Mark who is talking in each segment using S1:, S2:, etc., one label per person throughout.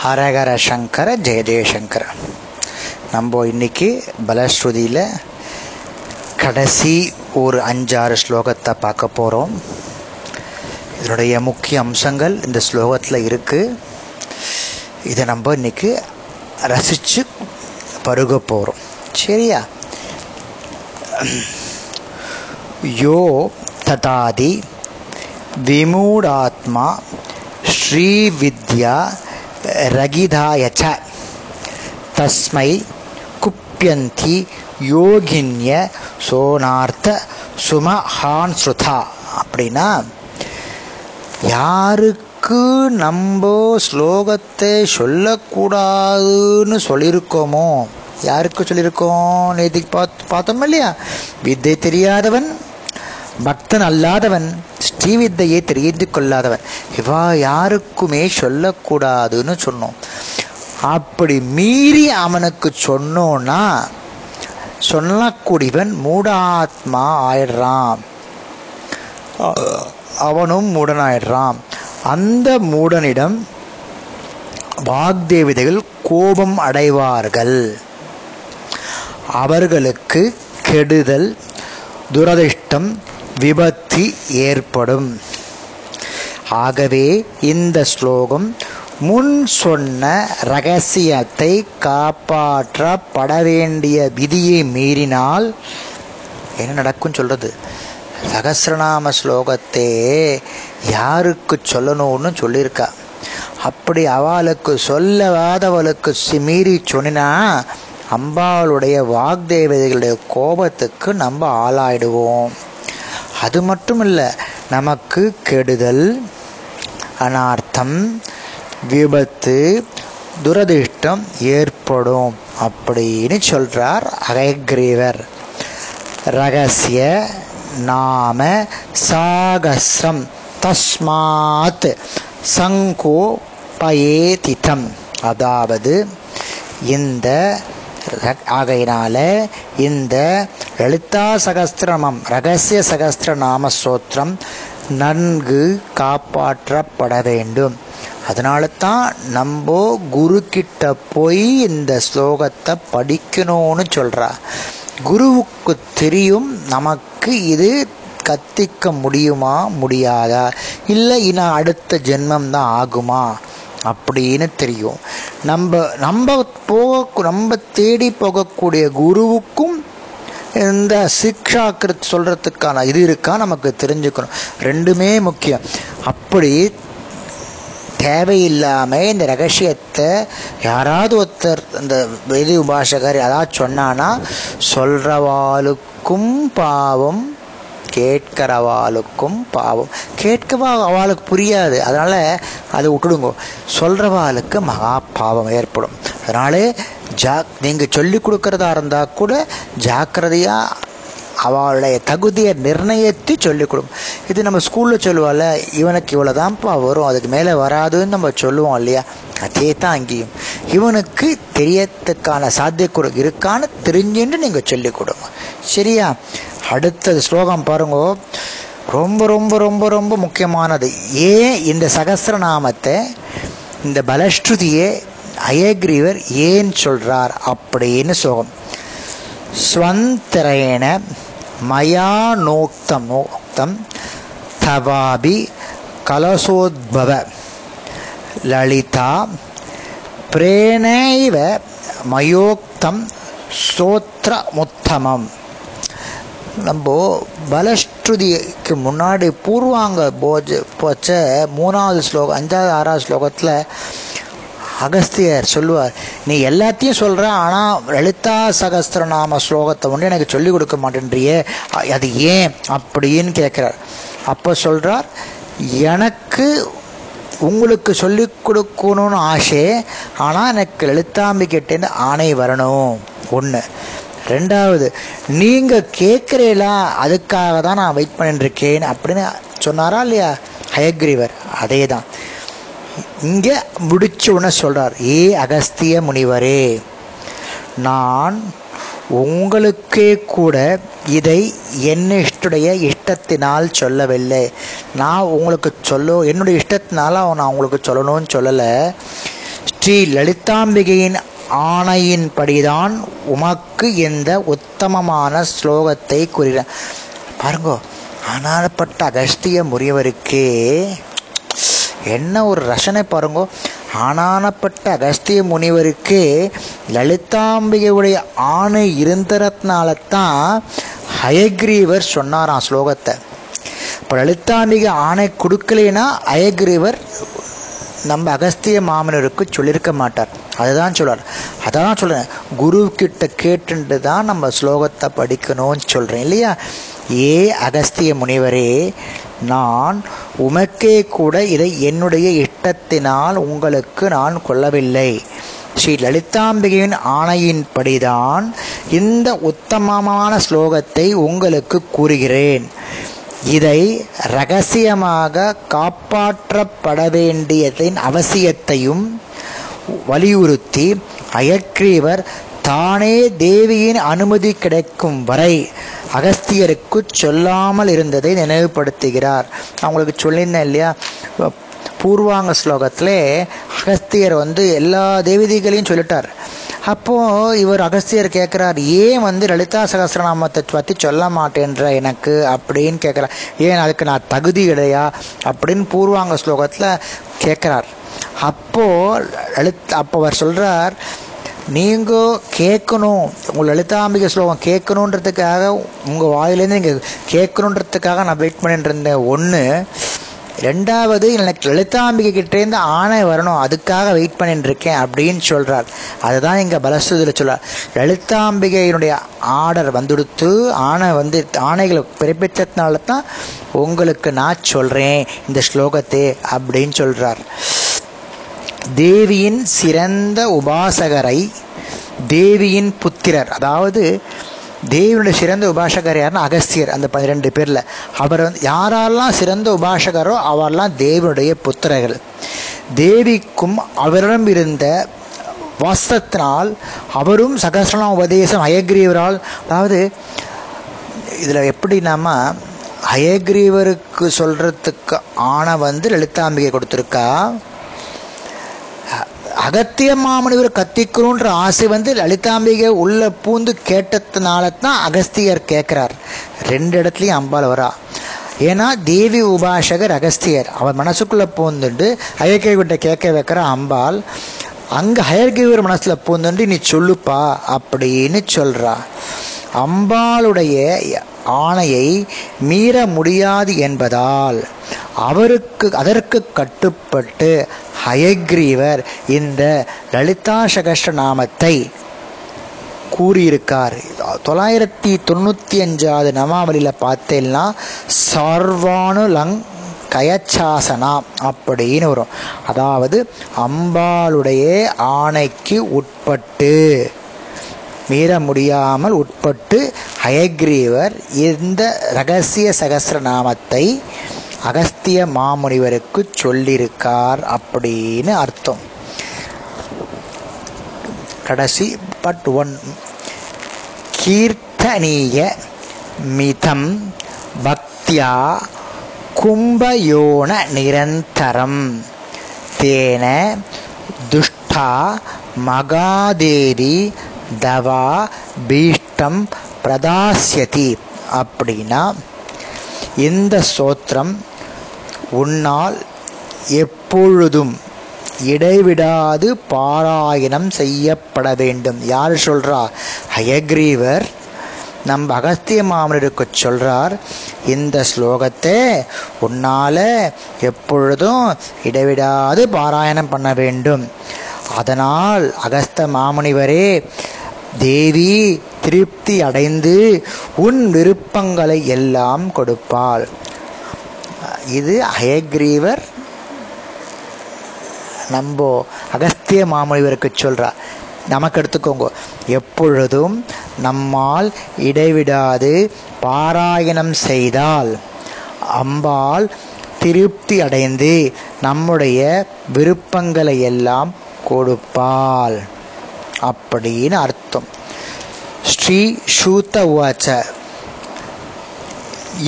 S1: ஹரஹர சங்கர ஜெய ஜெயசங்கர நம்ம இன்னைக்கு பலஸ்ருதியில் கடைசி ஒரு அஞ்சாறு ஸ்லோகத்தை பார்க்க போகிறோம் இதனுடைய முக்கிய அம்சங்கள் இந்த ஸ்லோகத்தில் இருக்குது இதை நம்ம இன்னைக்கு ரசித்து பருக போகிறோம் சரியா? யோ ததாதி விமூடாத்மா ஸ்ரீவித்யா ரகிதாய ச தஸ்மை குப்பியந்தி யோகின்ய சோனார்த்த சுமஹான் ஸ்ருதா அப்படின்னா யாருக்கு நம்ம ஸ்லோகத்தை சொல்லக்கூடாதுன்னு சொல்லியிருக்கோமோ யாருக்கு சொல்லியிருக்கோம் நேற்றுக்கு பார்த்து பார்த்தோம் இல்லையா? வித்தை தெரியாதவன் பக்தன் அல்லாதவன் ஸ்ரீவித்தையை தெரிந்து கொள்ளாதவன். இவா யாருக்குமே சொல்லக்கூடாதுன்னு சொன்னோம். அப்படி மீறி அவனுக்கு சொன்னோன்னா சொல்லக்கூடியவன் மூடாத்மா ஆயிடுறான். அவனும் மூடனாயிடுறான். அந்த மூடனிடம் வாக்தேவிதைகள் கோபம் அடைவார்கள். அவர்களுக்கு கெடுதல் துரதிர்ஷ்டம் விபத்து ஏற்படும். ஆகவே இந்த ஸ்லோகம் முன் சொன்ன ரகசியத்தை காப்பாற்றப்பட வேண்டிய விதியை மீறினால் என்ன நடக்கும் சொல்றது? சகசிரநாம ஸ்லோகத்தே யாருக்கு சொல்லணும்னு சொல்லியிருக்கா. அப்படி அவளுக்கு சொல்லவாதவளுக்கு மீறி சொன்னா அம்பாளுடைய வாக்தேவதைகளுடைய கோபத்துக்கு நம்ம ஆளாயிடுவோம். அது மட்டும் இல்லை நமக்கு கெடுதல் அனார்த்தம் விபத்து துரதிர்ஷ்டம் ஏற்படும் அப்படின்னு சொல்றார் அகைக்ரீவர் ரகசிய நாம சாகசிரம் தஸ்மாத் சங்கோ பயேதிதம். அதாவது இந்த ஆகையினால இந்த லலிதா சகஸ்திரமம் ரகசிய சகஸ்திர நாம சோத்திரம் நன்கு காப்பாற்றப்பட வேண்டும் அதனால தான் நம்ம குரு கிட்ட போய் இந்த ஸ்லோகத்தை படிக்கணும்னு சொல்கிறா குருவுக்கு தெரியும் நமக்கு இது கத்திக்க முடியுமா முடியாதா? இல்லை இன்னும் அடுத்த ஜென்மம் தான் ஆகுமா? அப்படின்னு தெரியும். நம்ம நம்ம போக நம்ம தேடி போகக்கூடிய குருவுக்கும் இந்த சிக்ஷா கிருத் இது இருக்கா நமக்கு தெரிஞ்சுக்கணும். ரெண்டுமே முக்கியம். அப்படி தேவையில்லாமல் இந்த ரகசியத்தை யாராவது ஒருத்தர் இந்த வேதி உபாஷகர் யாராவது சொன்னான்னா சொல்கிறவாளுக்கும் பாவம் கேட்கிறவாளுக்கும் பாவம். கேட்கவா அவளுக்கு புரியாது. அதனால் அதை விட்டுடுங்க. சொல்கிறவாளுக்கு மகா பாவம் ஏற்படும். அதனாலே ஜா நீங்கள் சொல்லி கொடுக்கறதா இருந்தால் கூட ஜாக்கிரதையாக அவளுடைய தகுதியை நிர்ணயித்து சொல்லிக் கொடுக்கும் இது நம்ம ஸ்கூலில் சொல்லுவோம்ல இவனுக்கு இவ்வளோதான்ப்பா வரும் அதுக்கு மேலே வராதுன்னு நம்ம சொல்லுவோம் இல்லையா? அதே தான் அங்கேயும். இவனுக்கு தெரியத்துக்கான சாத்தியக்கூட இருக்கான்னு தெரிஞ்சுன்னு நீங்கள் சொல்லிக் கொடுங்க சரியா? அடுத்தது ஸ்லோகம் பாருங்க. ரொம்ப ரொம்ப ரொம்ப ரொம்ப முக்கியமானது. ஏன் இந்த சகசிரநாமத்தை இந்த பலஸ்ருதியை அயக்ரீவர் ஏன் சொல்றார் அப்படின்னு சொல்லும் ஸ்வந்திரேன மயா நோக்தம் நோக்தம் தவாபி கலசோத்பவ லலிதா பிரேணைவ மயோக்தம் ஸ்தோத்திரமுத்தமம். நம்ம பலஸ்ருதிக்கு முன்னாடி பூர்வாங்க போஜ போச்ச மூணாவது ஸ்லோகம் அஞ்சாவது ஆறாவது ஸ்லோகத்தில் அகஸ்தியர் சொல்லுவார் நீ எல்லாத்தையும் சொல்கிற ஆனால் லலிதா சகஸ்திரநாம ஸ்லோகத்தை ஒன்று எனக்கு சொல்லிக் கொடுக்க மாட்டேன்றியே அது ஏன்? அப்படின்னு கேட்குறார். அப்போ சொல்கிறார் எனக்கு உங்களுக்கு சொல்லிக் கொடுக்கணும்னு ஆசை ஆனால் எனக்கு லலிதாம்பிக்கிட்டேருந்து ஆணை வரணும். ஒன்று ரெண்டாவது நீங்கள் கேட்குறீங்களா அதுக்காக தான் நான் வெயிட் பண்ணிட்டுருக்கேன் அப்படின்னு சொன்னாரா இல்லையா? ஹயக்ரீவர் அதே தான் இங்கே முடிச்ச உடனே ஏ அகஸ்திய முனிவரே நான் உங்களுக்கே கூட இதை என்னுடைய இஷ்டத்தினால் சொல்லவில்லை. நான் உங்களுக்கு சொல்ல என்னுடைய இஷ்டத்தினால நான் உங்களுக்கு சொல்லணும்னு சொல்லலை. ஸ்ரீ லலிதாம்பிகையின் ஆணையின்படிதான் உமக்கு இந்த உத்தமமான ஸ்லோகத்தை கூறினார் பாருங்கோ அனாதப்பட்ட அகஸ்திய முறியவருக்கே என்ன ஒரு ரசனை பாருங்கோ. ஆனானப்பட்ட அகஸ்திய முனிவருக்கு லலிதாம்பிகையுடைய ஆணை இருந்ததுனால தான் ஹயக்ரீவர் சொன்னாராம் ஸ்லோகத்தை. இப்போ லலிதாம்பிகை ஆணை கொடுக்கலைன்னா அயக்ரீவர் நம்ம அகஸ்திய மாமனருக்கு சொல்லியிருக்க மாட்டார். அதுதான் சொல்றார். அதான் சொல்கிறேன் குரு கிட்ட கேட்டுண்டு தான் நம்ம ஸ்லோகத்தை படிக்கணும்னு சொல்கிறேன் இல்லையா? ஏ அகஸ்திய முனிவரே நான் உமக்கே கூட இதை என்னுடைய இஷ்டத்தினால் உங்களுக்கு நான் கொள்ளவில்லை. ஸ்ரீ லலிதாம்பிகையின் ஆணையின்படிதான் இந்த உத்தமமான ஸ்லோகத்தை உங்களுக்கு கூறுகிறேன். இதை ரகசியமாக காப்பாற்றப்பட வேண்டியதின் அவசியத்தையும் வலியுறுத்தி அயக்ரீவர் தானே தேவியின் அனுமதி கிடைக்கும் வரை அகஸ்தியருக்கு சொல்லாமல் இருந்ததை நினைவுபடுத்துகிறார். அவங்களுக்கு சொல்லியிருந்தேன் இல்லையா? பூர்வாங்க ஸ்லோகத்திலே அகஸ்தியர் வந்து எல்லா தேவதைகளையும் சொல்லிட்டார். அப்போ இவர் அகஸ்தியர் கேட்குறார் ஏன் வந்து லலிதா சகசிரநாமத்தை பற்றி சொல்ல மாட்டேன்ற எனக்கு? அப்படின்னு கேட்குறார். ஏன் அதுக்கு நான் தகுதி இல்லையா அப்படின்னு பூர்வாங்க ஸ்லோகத்தில் கேட்குறார். அப்போ லலித் அப்போ அவர் சொல்கிறார் நீங்கள் கேட்கணும். உங்கள் லலிதாம்பிகை ஸ்லோகம் கேட்கணுன்றதுக்காக உங்கள் வாயிலேருந்து நீங்கள் கேட்கணுன்றதுக்காக நான் வெயிட் பண்ணிட்டு இருந்தேன். ஒன்று ரெண்டாவது எனக்கு லலிதாம்பிகை கிட்டேருந்து ஆணை வரணும். அதுக்காக வெயிட் பண்ணிட்டு இருக்கேன் அப்படின்னு சொல்கிறார் அதுதான் இங்கே பலஸ்துதில் சொல்கிறார் லலிதாம்பிகையினுடைய ஆர்டர் வந்துடுத்து ஆணை வந்து ஆணைகளை பிறப்பித்ததுனால தான் உங்களுக்கு நான் சொல்கிறேன் இந்த ஸ்லோகத்தை அப்படின்னு சொல்கிறார் தேவியின் சிறந்த உபாசகரை தேவியின் புத்திரர். அதாவது தேவியுடைய சிறந்த உபாசகர் யாருன்னா அகஸ்தியர் அந்த பன்னிரெண்டு பேரில். அவர் வந்து யாரெல்லாம் சிறந்த உபாசகரோ அவரெல்லாம் தேவியுடைய புத்திரர்கள். தேவிக்கும் அவரிடம் இருந்த வாஸ்தத்தினால் அவரும் சகசிரநாம உபதேசம் அயக்ரீவரால் அதாவது இதில் எப்படின்னாமா அயக்ரீவருக்கு சொல்கிறதுக்கு ஆணை வந்து லலிதாம்பிகை கொடுத்துருக்கா? அகத்திய மாமனிவர் கத்திக்கணுன்ற ஆசை வந்து லலிதாம்பிகை உள்ள பூந்து கேட்டதுனால தான் அகஸ்தியர் கேட்குறார் ரெண்டு இடத்துலையும் அம்பாள் வரா. ஏன்னா தேவி உபாசகர் அகஸ்தியர். அவர் மனசுக்குள்ளே பூந்துட்டு அயக்கிட்ட கேட்க வைக்கிற அம்பாள் அங்கே ஹயர்கிவர் மனசில் பூந்துட்டு நீ சொல்லுப்பா அப்படின்னு சொல்கிறா அம்பாளுடைய ஆணையை மீற முடியாது என்பதால் அவருக்கு அதற்கு கட்டுப்பட்டு ஹயக்ரீவர் இந்த லலிதா சகஸ்ர நாமத்தை கூறியிருக்கார். தொள்ளாயிரத்தி தொண்ணூற்றி அஞ்சாவது நமாவளியில் பார்த்தேன்னா சர்வானுலங் கயச்சாசனா அப்படின்னு வரும். அதாவது அம்பாளுடைய ஆணைக்கு உட்பட்டு மீற முடியாமல் உட்பட்டு ஹயக்ரீவர் இந்த ரகசிய சகசிரநாமத்தை அகஸ்திய மாமுனிவருக்கு சொல்லியிருக்கார் அப்படின்னு அர்த்தம். கடைசி பட் ஒன் கீர்த்தனீய மிதம் பக்தியா கும்பயோன நிரந்தரம். தேன துஷ்டா மகாதேவி தவா பீஷ்டம் பிரதாசியதி அப்படின்னா இந்த சோத்திரம்? உன்னால் எப்பொழுதும் இடைவிடாது பாராயணம் செய்யப்பட வேண்டும். யார் சொல்கிறா ஹயக்ரீவர் நம் அகஸ்திய மாமனருக்கு சொல்கிறார் இந்த ஸ்லோகத்தை உன்னால் எப்பொழுதும் இடைவிடாது பாராயணம் பண்ண வேண்டும். அதனால் அகஸ்த மாமுனிவரே தேவி திருப்தி அடைந்து உன் விருப்பங்களை எல்லாம் கொடுப்பாள். இது அயக்ரீவர் நம்ம அகஸ்திய மாமுனிவருக்கு சொல்கிறார் நமக்கு எடுத்துக்கோங்க. எப்பொழுதும் நம்மால் இடைவிடாது பாராயணம் செய்தால் அம்பாள் திருப்தி அடைந்து நம்முடைய விருப்பங்களை எல்லாம் கொடுப்பாள். அப்படின்னு அர்த்தம். ஸ்ரீ சூத்த உவாச்ச.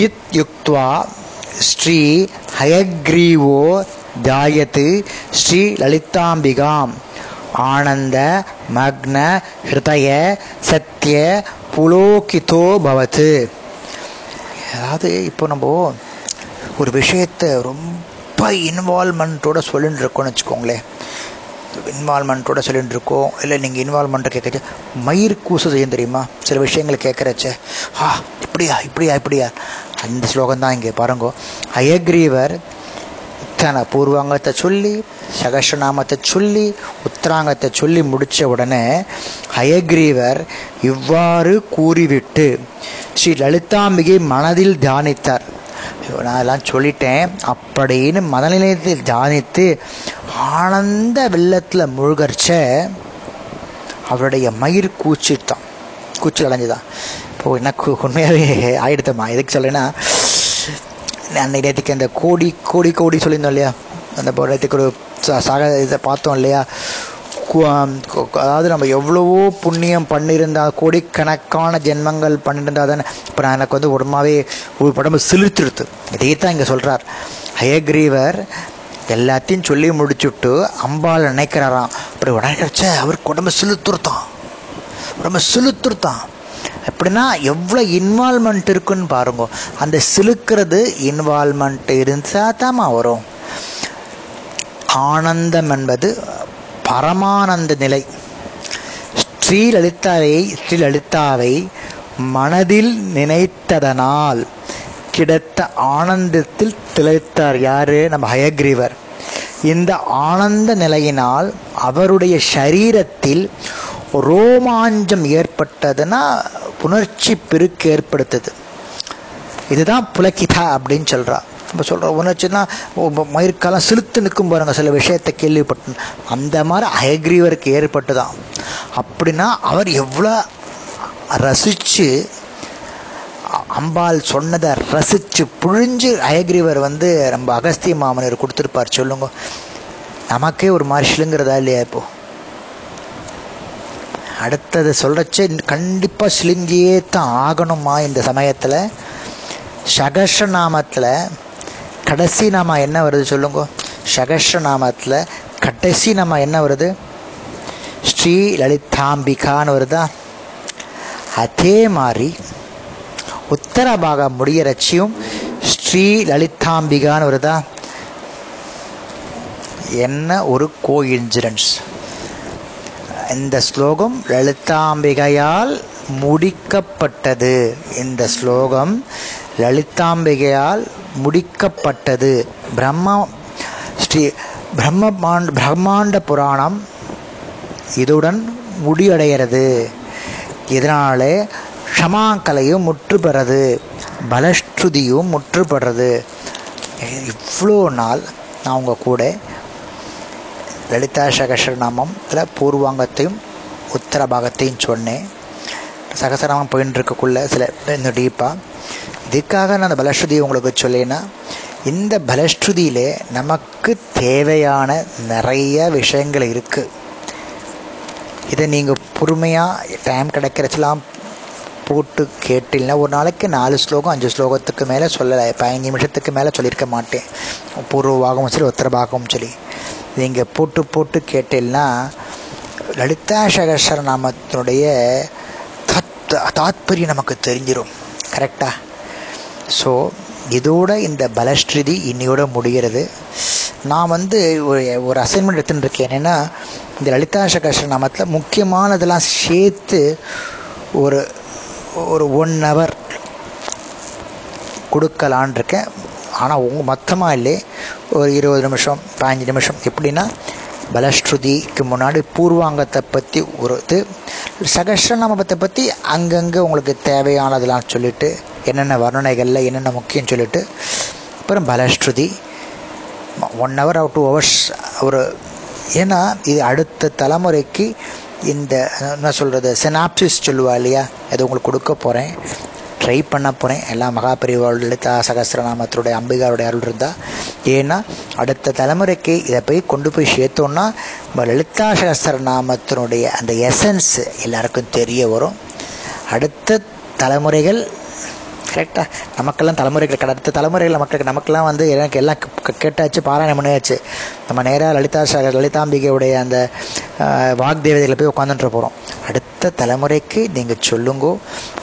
S1: இத்யுக்த்வா ஸ்ரீ ஹயக்ரீவோ தியாயத்து ஸ்ரீ லலிதாம்பிகாம். ஆனந்த மக்ன ஹிருதய சத்திய புலோகிதோ பவத்து. அதாவது இப்போ நம்ம ஒரு விஷயத்தை ரொம்ப இன்வால்மெண்ட்டோட சொல்லுன்னு இருக்கோம்னு வச்சுக்கோங்களேன். இன்வால்மெண்ட்டோட சொல்லிகிட்டு இருக்கோம் இல்லை நீங்கள் இன்வால்மெண்ட்டை கேட்க மயிர் கூசு செய்யும் தெரியுமா? சில விஷயங்களை கேட்குறச்ச ஆ இப்படியா இப்படியா இப்படியா? அந்த ஸ்லோகம் தான் இங்கே பாருங்கோ. அயக்ரீவர் தன பூர்வாங்கத்தை சொல்லி சகசநாமத்தை சொல்லி உத்தராங்கத்தை சொல்லி முடித்த உடனே அயக்ரீவர் இவ்வாறு கூறிவிட்டு ஸ்ரீ லலிதாம்பிகை மனதில் தியானித்தார். நான் எல்லாம் சொல்லிட்டேன். அப்படின்னு மனநிலையத்தில் தியானித்து ஆனந்த வெள்ளத்தில் முழுகர்ச்ச அவருடைய மயிர் கூச்சிட்டான். கூச்சல் அடைஞ்சுதான். இப்போ எனக்கு உண்மையாகவே ஆயிடுத்தம்மா. எதுக்கு சொல்லேன்னா அன்னைக்கு நேற்றுக்கு அந்த கோடி கோடி கோடி சொல்லியிருந்தோம் இல்லையா? அந்த நேற்றுக்கு ஒரு சக இதை பார்த்தோம் இல்லையா? அதாவது நம்ம எவ்வளவோ புண்ணியம் பண்ணியிருந்தால் கோடிக்கணக்கான ஜென்மங்கள் பண்ணியிருந்தால் தானே. இப்போ நான் எனக்கு வந்து உடம்பாவே ஒரு உடம்பு சிலிர்த்திருத்து இதே தான் இங்கே சொல்கிறார் ஹயக்ரீவர் எல்லாத்தையும் சொல்லி முடிச்சுட்டு அம்பாள் நினைக்கிறாராம். அப்படி உடனே அவருக்கு உடம்பு சிலுத்துருத்தான் உடம்பு சிலுத்துருத்தான் எப்படின்னா எவ்வளோ இன்வால்மெண்ட் இருக்குன்னு பாருங்க. அந்த சிலுக்கிறது இன்வால்மெண்ட் இருந்தால் தாம்மா வரும். ஆனந்தம் என்பது பரமானந்த நிலை. ஸ்ரீலலிதாவை ஸ்ரீலலிதாவை மனதில் நினைத்ததனால் கிடைத்த ஆனந்தத்தில் திளைத்தார் யாரு? நம்ம ஹயக்ரீவர். இந்த ஆனந்த நிலையினால் அவருடைய சரீரத்தில் ரோமாஞ்சம் ஏற்பட்டதுன்னா உணர்ச்சி பெருக்கு ஏற்படுத்துது. இதுதான் புலக்கிதா அப்படின்னு சொல்றா. நம்ம சொல்கிறோம் உணர்ச்சின்னா மயிர்காலம் சிலுத்து நிற்கும் பாருங்க சில விஷயத்தை கேள்விப்பட்டு. அந்த மாதிரி அயக்ரீவருக்கு ஏற்பட்டுதான் அப்படின்னா அவர் எவ்வளோ ரசித்து அம்பாள் சொன்னதை ரசித்து புழிஞ்சு அயக்ரீவர் வந்து நம்ம அகஸ்திய மாமனர் கொடுத்துருப்பார். சொல்லுங்க. நமக்கே ஒரு மாதிரி சிலுங்கிறதா இல்லையா இப்போ? அடுத்தது சொல்கிறச்சே கண்டிப்பாக சிலுங்கியே தான் ஆகணுமா இந்த சமயத்தில்? சகஷ நாமத்தில் கடைசி நாம என்ன வருது சொல்லுங்க. சகஷ நாமத்தில் கடைசி நாம என்ன வருது? ஸ்ரீ லலிதாம்பிகான்னு வருதா? அதே மாதிரி உத்தர பாகம் முடியறச்சியும் ஸ்ரீ லலிதாம்பிகான்னு வருதா? என்ன ஒரு கோ இன்சிடென்ட்ஸ் இந்த ஸ்லோகம் லலிதாம்பிகையால் முடிக்கப்பட்டது. இந்த ஸ்லோகம் லலிதாம்பிகையால் முடிக்கப்பட்டது. பிரம்மா ஸ்ரீ பிரம்மமாண்ட பிரம்மாண்ட புராணம் இதுடன் முடிவடைகிறது. இதனாலே க்ஷமாக்கலையும் முற்றுபெறது பலஸ்ருதியும் முற்றுபடுறது இவ்வளோ நாள் நான் உங்கள் கூட லலிதா சகசரநாமத்தில் பூர்வாங்கத்தையும் உத்தர பாகத்தையும் சொன்னேன். சகசரநாமம் போயின்னு இருக்கக்குள்ள சில இன்னும் டீப்பாக இதுக்காக நான் அந்த பலஸ்ருதியை உங்களுக்கு சொல்லேன்னா இந்த பலஸ்ருதியிலே நமக்கு தேவையான நிறைய விஷயங்கள் இருக்குது இதை நீங்கள் பொறுமையாக டைம் கிடைக்கிறச்செல்லாம் போட்டு கேட்டில்னா ஒரு நாளைக்கு நாலு ஸ்லோகம் அஞ்சு ஸ்லோகத்துக்கு மேலே சொல்லலை. பதினஞ்சு நிமிஷத்துக்கு மேலே சொல்லியிருக்க மாட்டேன். பூர்வபாகமும் சரி உத்தரபாகமும் சரி. நீங்கள் போட்டு போட்டு கேட்டில்னா லலிதா சகசர நாமத்தினுடைய தத் தாத்பரியம் நமக்கு தெரிஞ்சிடும் கரெக்டாக ஸோ இதோட இந்த பலஸ்ருதி இன்னையோட முடிகிறது. நான் வந்து ஒரு ஒரு அசைன்மெண்ட் எடுத்துன்னு இருக்கேன். என்னென்னா இந்த லலிதா சகசர நாமத்தில் முக்கியமானதெல்லாம் சேர்த்து ஒரு ஒரு ஒன் ஹவர் கொடுக்கலான் இருக்கேன் ஆனால் உங்க மொத்தமாக இல்லை. ஒரு இருபது நிமிஷம் பதினஞ்சு நிமிஷம். எப்படின்னா பலஸ்ருதிக்கு முன்னாடி பூர்வாங்கத்தை பற்றி ஒரு இது சகஸ்ரநாமத்தை பற்றி அங்கங்கே உங்களுக்கு தேவையானதெல்லாம் சொல்லிவிட்டு என்னென்ன வர்ணனைகளில் என்னென்ன முக்கியம் சொல்லிவிட்டு அப்புறம் பலஸ்ருதி. One hour or two hours ஒரு ஏன்னா இது அடுத்த தலைமுறைக்கு இந்த என்ன சொல்கிறது செனாப்சிஸ் சொல்லுவா இல்லையா? அது உங்களுக்கு கொடுக்க போகிறேன் ட்ரை பண்ண போகிறேன் எல்லா மகாபரிவா லலிதா சகசிரநாமத்தினுடைய அம்பிகாருடைய அருள் இருந்தால் ஏன்னா அடுத்த தலைமுறைக்கு இதை போய் கொண்டு போய் சேர்த்தோன்னா நம்ம லலிதா சகசிரநாமத்தினுடைய அந்த எசன்ஸ் எல்லாருக்கும் தெரிய வரும். அடுத்த தலைமுறைகள் கரெக்டாக நமக்கெல்லாம் தலைமுறைகள் அடுத்த தலைமுறைகள் மக்களுக்கு நமக்கெல்லாம் வந்து எனக்கு எல்லாம் கேட்டாச்சு பாராயணம் பண்ணியாச்சு. நம்ம நேராக லலிதா லலிதாம்பிகையுடைய அந்த வாக்தேவதைகளை போய் உட்காந்துட்டு போகிறோம் அடுத்த தலைமுறைக்கு நீங்கள் சொல்லுங்கோ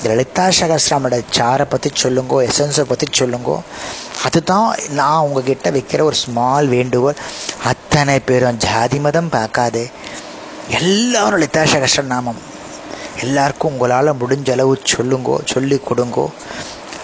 S1: லலிதா சகஸ்ராமோட சாரை பற்றி சொல்லுங்கோ எசன்ஸை பற்றி சொல்லுங்கோ அதுதான் நான் உங்ககிட்ட வைக்கிற ஒரு ஸ்மால் வேண்டுகோள். அத்தனை பேரும் ஜாதி மதம் பார்க்காது. எல்லாரும் லலிதா சகசிர நாமம் எல்லாருக்கும் உங்களால் முடிஞ்ச அளவு சொல்லுங்கோ சொல்லி கொடுங்கோ.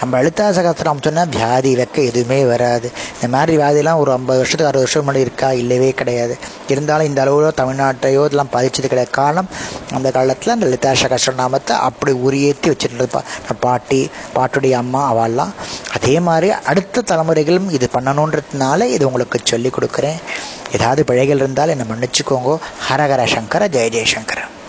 S1: நம்ம லலிதா சகஸ்திரம் சொன்னால் வியாதி வைக்க எதுவுமே வராது. இந்த மாதிரி வியாதிலாம் ஒரு ஐம்பது வருஷத்துக்கு அறுபது வருஷம் முன்னாடி இருக்கா? இல்லவே கிடையாது. இருந்தாலும் இந்த அளவில் தமிழ்நாட்டையோ இதெல்லாம் பாதிச்சது கிடையாது. காரணம் அந்த காலத்தில் அந்த லலிதா சகஸ்ர நாமத்தை அப்படி உரியேற்றி வச்சுட்டு இருப்பா பாட்டி பாட்டுடைய அம்மா அவள்லாம். அதே மாதிரி அடுத்த தலைமுறைகளும் இது பண்ணணுன்றதுனால இது உங்களுக்கு சொல்லிக் கொடுக்குறேன். ஏதாவது பிழைகள் இருந்தால் என்னை மன்னிச்சுக்கோங்க. ஹரஹர சங்கர ஜெய ஜெயசங்கர.